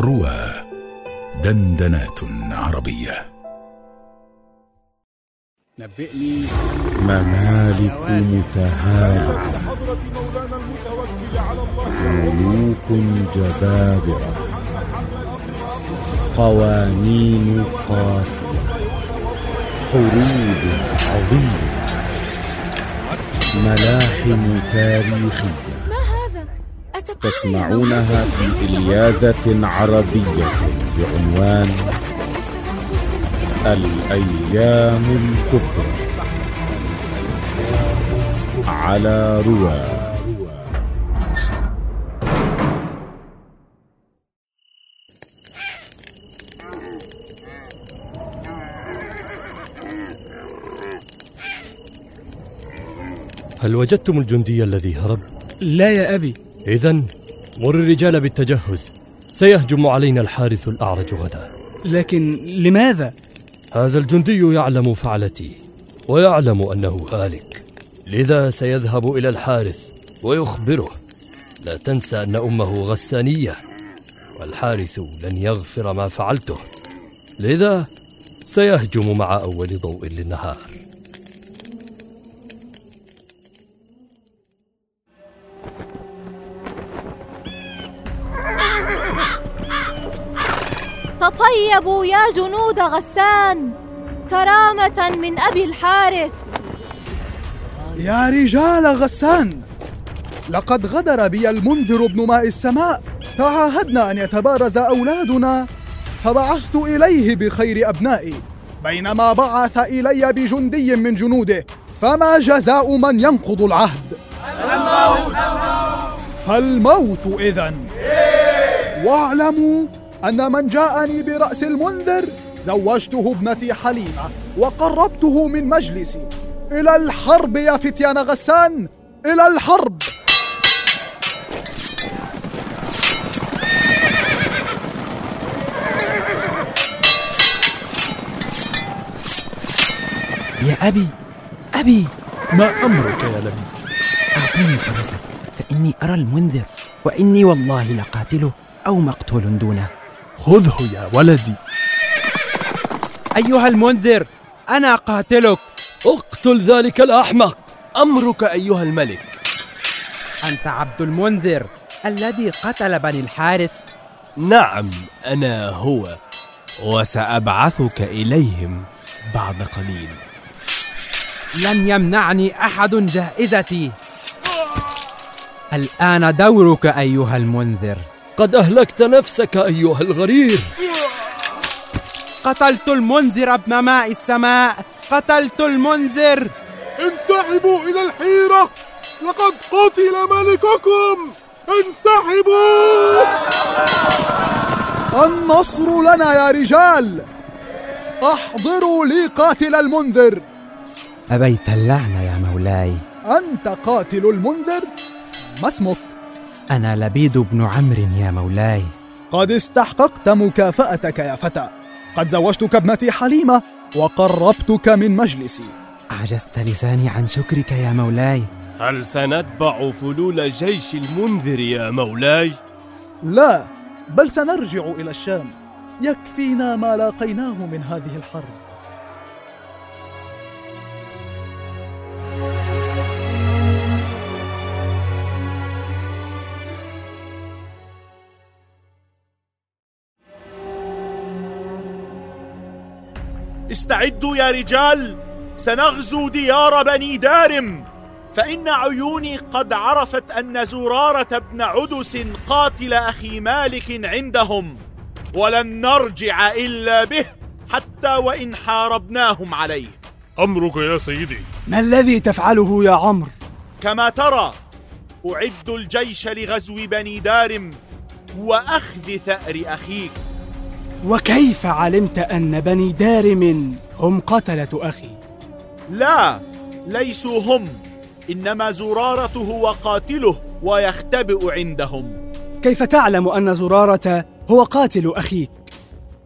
روى دندنات عربية. نبئني. ممالك متهالكة ملوك جبابرة. قوانين قاسية. حروب عظيمة. ملاحم؟ أتبقى تسمعونها في إلياذة عربية بعنوان الأيام الكبرى. على رواه هل وجدتم الجندي الذي هرب؟ لا يا أبي. إذا مر الرجال بالتجهز. سيهجم علينا الحارث الأعرج غدا. لكن لماذا؟ هذا الجندي يعلم فعلتي ويعلم أنه هالك. لذا سيذهب إلى الحارث ويخبره. لا تنسى أن أمه غسانية والحارث لن يغفر ما فعلته. لذا سيهجم مع أول ضوء للنهار. تطيبوا يا جنود غسان كرامة من أبي الحارث. يا رجال غسان لقد غدر بي المنذر بن ماء السماء. تعاهدنا أن يتبارز أولادنا فبعثت إليه بخير أبنائي. بينما بعث إلي بجندي من جنوده فما جزاء من ينقض العهد. الموت فالموت إذن. واعلموا أن من جاءني برأس المنذر زوجته ابنتي حليمة وقربته من مجلسي. إلى الحرب يا فتيان غسان إلى الحرب. يا أبي أبي. ما أمرك يا لبيب؟ أعطيني فرسك فإني أرى المنذر وإني والله لقاتله أو مقتول دونه. خذه يا ولدي. أيها المنذر أنا قاتلك اقتل ذلك الأحمق. أمرك أيها الملك. أنت عبد المنذر الذي قتل بني الحارث. نعم أنا هو وسأبعثك إليهم بعد قليل. لن يمنعني أحد جائزتي. الآن دورك أيها المنذر. قد أهلكت نفسك أيها الغرير قتلت المنذر ابن ماء السماء. قتلت المنذر. انسحبوا إلى الحيرة. لقد قتل ملككم. انسحبوا. النصر لنا يا رجال. احضروا لي قاتل المنذر. أبيت اللعنة يا مولاي. أنت قاتل المنذر؟ ما اسمك؟ أنا لبيد بن عمرو يا مولاي. قد استحققت مكافأتك يا فتى. قد زوجتك ابنتي حليمة وقربتك من مجلسي. عجزت لساني عن شكرك يا مولاي. هل سنتبع فلول جيش المنذر يا مولاي؟ لا بل سنرجع إلى الشام. يكفينا ما لاقيناه من هذه الحرب. استعدوا يا رجال. سنغزو ديار بني دارم. فإن عيوني قد عرفت أن زرارة بن عدس قاتل أخي مالك عندهم. ولن نرجع إلا به حتى وإن حاربناهم عليه. أمرك يا سيدي. ما الذي تفعله يا عمرو؟ كما ترى أعد الجيش لغزو بني دارم وأخذ ثأر أخيك. وكيف علمت أن بني دارم هم قتلة أخي؟ لا ليسوا هم إنما زرارة هو قاتله ويختبئ عندهم كيف تعلم أن زرارة هو قاتل أخيك؟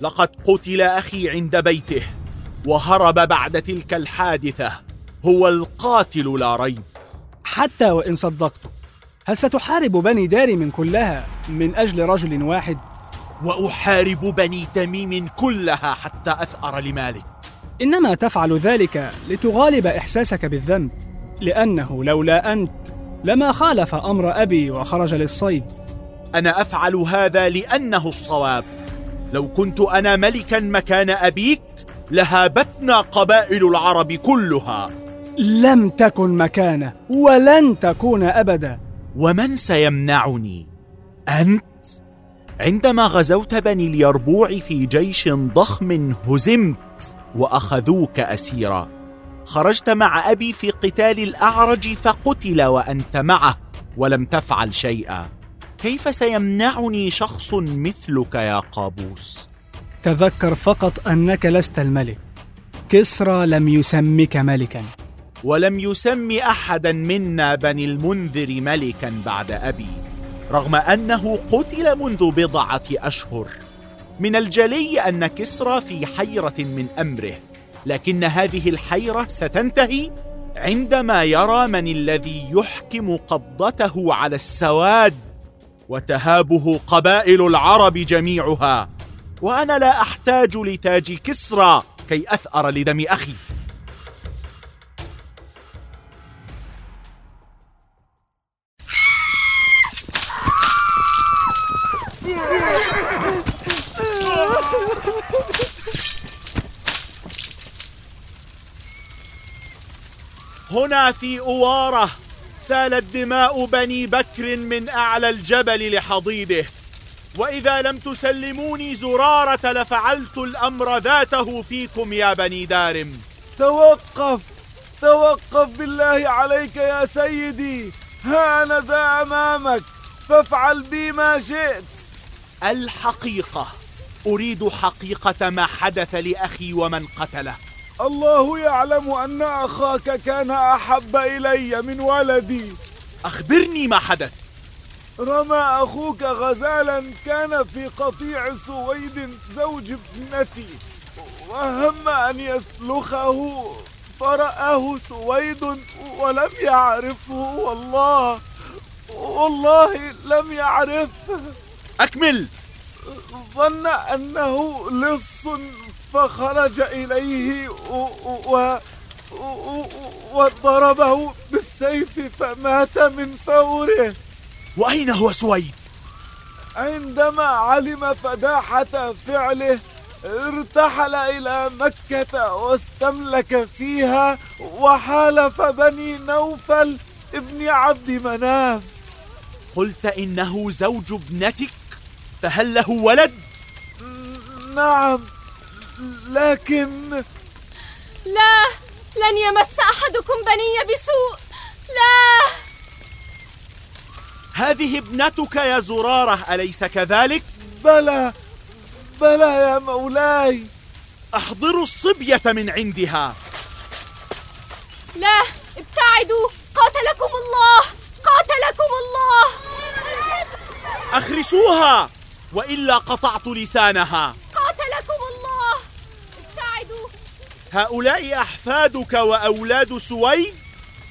لقد قتل أخي عند بيته وهرب بعد تلك الحادثة هو القاتل لا ريب حتى وإن صدقت هل ستحارب بني دارم كلها من أجل رجل واحد؟ وأحارب بني تميم كلها حتى أثأر لمالك. إنما تفعل ذلك لتغالب إحساسك بالذنب لأنه لولا أنت لما خالف أمر أبي وخرج للصيد. أنا أفعل هذا لأنه الصواب. لو كنت أنا ملكا مكان أبيك لهابتنا قبائل العرب كلها. لم تكن مكانه ولن تكون أبدا. ومن سيمنعني؟ أنت؟ عندما غزوت بني اليربوع في جيش ضخم هزمت وأخذوك أسيرا. خرجت مع أبي في قتال الأعرج فقتل وأنت معه ولم تفعل شيئا. كيف سيمنعني شخص مثلك يا قابوس؟ تذكر فقط أنك لست الملك. كسرى لم يسمك ملكا. ولم يسم أحدا منا بني المنذر ملكا بعد أبي. رغم أنه قتل منذ بضعة أشهر. من الجلي أن كسرى في حيرة من أمره لكن هذه الحيرة ستنتهي عندما يرى من الذي يحكم قبضته على السواد وتهابه قبائل العرب جميعها. وأنا لا أحتاج لتاج كسرى كي أثأر لدم أخي. هنا في أوارة. سالت دماء بني بكر من أعلى الجبل لحضيضه وإذا لم تسلموني زرارة لفعلت الأمر ذاته فيكم يا بني دارم. توقف! توقف بالله عليك يا سيدي! ها أنا ذا أمامك! فافعل بي ما شئت! الحقيقة. أريد حقيقة ما حدث لأخي ومن قتله. الله يعلم أن أخاك كان أحب إلي من ولدي. أخبرني ما حدث. رمى أخوك غزالا كان في قطيع سويد زوج ابنتي. وهم أن يسلخه فرآه سويد ولم يعرفه والله والله لم يعرفه. أكمل. ظن أنه لص فخرج إليه و... و... وضربه بالسيف فمات من فوره وأين هو سويد؟ عندما علم فداحة فعله ارتحل إلى مكة واستملك فيها وحالف بني نوفل ابن عبد مناف قلت إنه زوج ابنتك فهل له ولد؟ نعم لكن لا لن يمس أحدكم بني بسوء. لا. هذه ابنتك يا زرارة أليس كذلك؟ بلى بلى يا مولاي. أحضروا الصبية من عندها. لا ابتعدوا. قاتلكم الله. قاتلكم الله. أخرسوها وإلا قطعت لسانها قاتلكم الله ابتعدوا هؤلاء أحفادك وأولاد سويد؟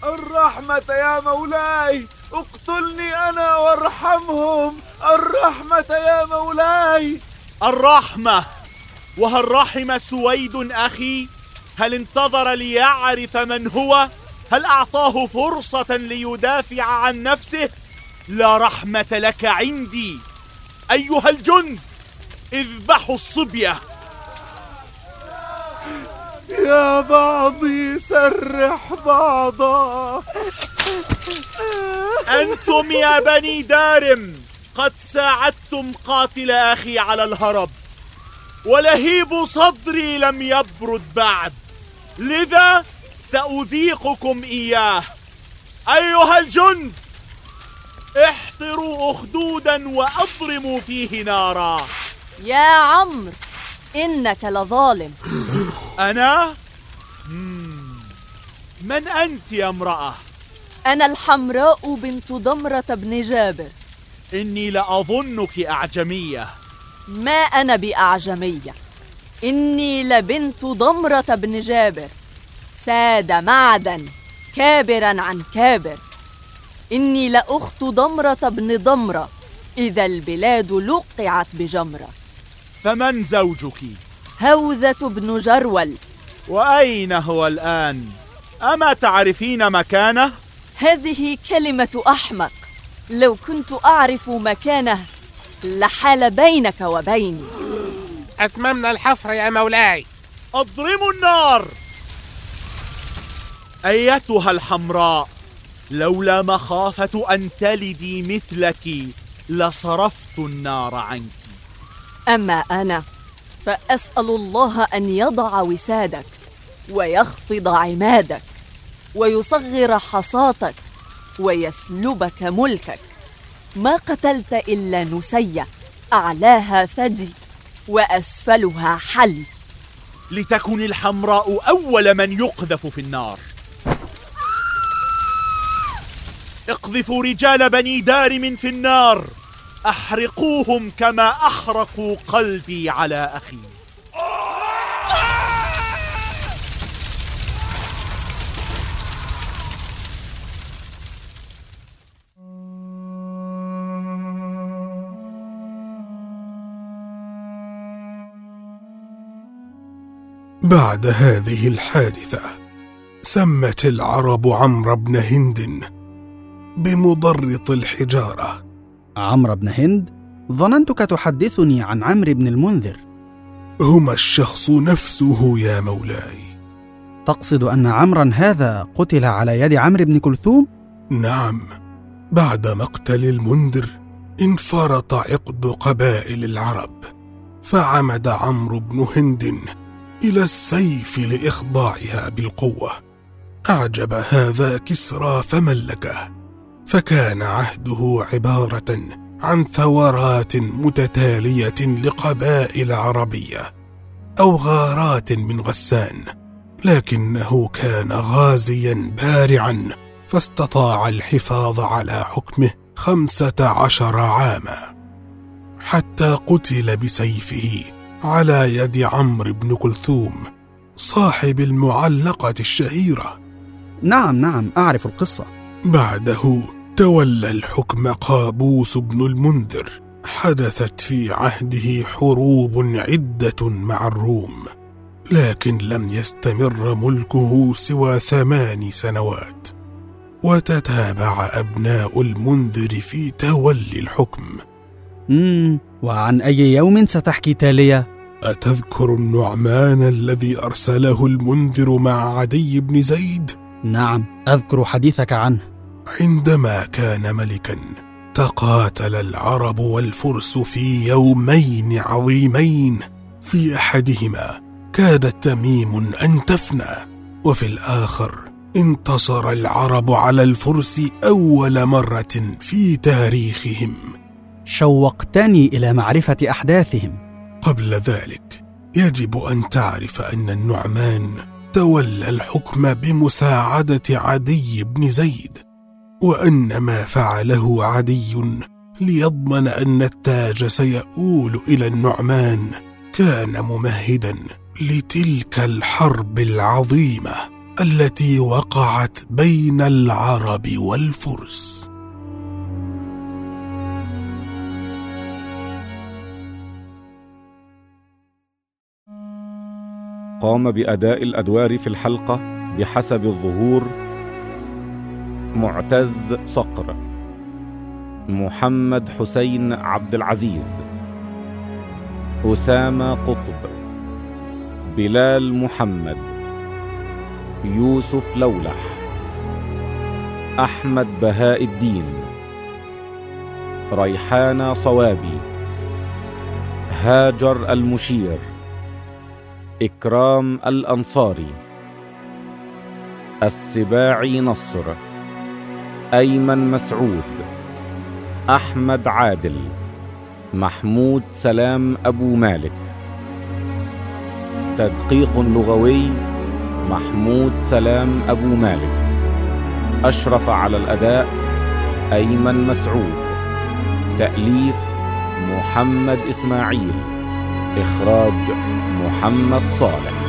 الرحمة يا مولاي اقتلني أنا وارحمهم. الرحمة يا مولاي. الرحمة. وهل رحم سويد أخي؟ هل انتظر ليعرف من هو؟ هل أعطاه فرصة ليدافع عن نفسه؟ لا رحمة لك عندي. أيها الجند اذبحوا الصبية. يا بعضي سرح بعضا. أنتم يا بني دارم قد ساعدتم قاتل أخي على الهرب ولهيب صدري لم يبرد بعد. لذا سأذيقكم إياه. أيها الجند احفروا أخدودا وأضرموا فيه نارا. يا عمرو إنك لظالم. أنا؟ من أنت يا امرأة؟ أنا الحمراء بنت ضمرة بن جابر. إني لأظنك أعجمية. ما أنا بأعجمية. إني لبنت ضمرة بن جابر. ساد معدن كابرا عن كابر. إني لأخت ضمرة بن ضمرة إذا البلاد لقعت بجمرة. فمن زوجك؟ هوذة بن جرول وأين هو الآن؟ أما تعرفين مكانه؟ هذه كلمة أحمق. لو كنت أعرف مكانه لحال بينك وبيني أتممنا الحفر يا مولاي. أضرموا النار! أيتها الحمراء لولا مخافة أن تلدي مثلك لصرفت النار عنك. أما أنا فأسأل الله أن يضع وسادك ويخفض عمادك ويصغر حصاتك ويسلبك ملكك. ما قتلت إلا نسية أعلاها ثدي وأسفلها حل. لتكن الحمراء أول من يقذف في النار. اقذفوا رجال بني دارم في النار. أحرقوهم كما أحرقوا قلبي على أخي. بعد هذه الحادثة سمت العرب عمرو بن هند بمضرط الحجارة. عمرو بن هند ظننتك تحدثني عن عمرو بن المنذر. هما الشخص نفسه يا مولاي. تقصد أن عمرا هذا قتل على يد عمرو بن كلثوم؟ نعم. بعد مقتل المنذر انفرط عقد قبائل العرب فعمد عمرو بن هند إلى السيف لإخضاعها بالقوة. أعجب هذا كسرى فملكه. فكان عهده عبارة عن ثورات متتالية لقبائل عربية أو غارات من غسان لكنه كان غازيا بارعا فاستطاع الحفاظ على حكمه خمسة عشر عاما. حتى قتل بسيفه على يد عمرو بن كلثوم صاحب المعلقة الشهيرة. نعم نعم أعرف القصة. بعده تولى الحكم قابوس بن المنذر. حدثت في عهده حروب عدة مع الروم لكن لم يستمر ملكه سوى ثمان سنوات. وتتابع أبناء المنذر في تولي الحكم. مم وعن أي يوم ستحكي تالية؟ أتذكر النعمان الذي أرسله المنذر مع عدي بن زيد؟ نعم أذكر حديثك عنه. عندما كان ملكا تقاتل العرب والفرس في يومين عظيمين. في أحدهما كادت تميم أن تفنى وفي الآخر انتصر العرب على الفرس أول مرة في تاريخهم. شوقتني إلى معرفة أحداثهم. قبل ذلك يجب أن تعرف أن النعمان تولى الحكم بمساعدة عدي بن زيد. وان ما فعله عدي ليضمن أن التاج سيؤول إلى النعمان كان ممهدا لتلك الحرب العظيمة التي وقعت بين العرب والفرس. قام بأداء الأدوار في الحلقة بحسب الظهور معتز صقر محمد حسين عبد العزيز أسامة قطب بلال محمد يوسف لولح أحمد بهاء الدين ريحانة صوابي هاجر المشير إكرام الأنصاري السباعي نصر. أيمن مسعود أحمد عادل محمود سلام أبو مالك. تدقيق لغوي محمود سلام أبو مالك. أشرف على الأداء أيمن مسعود. تأليف محمد إسماعيل. إخراج محمد صالح.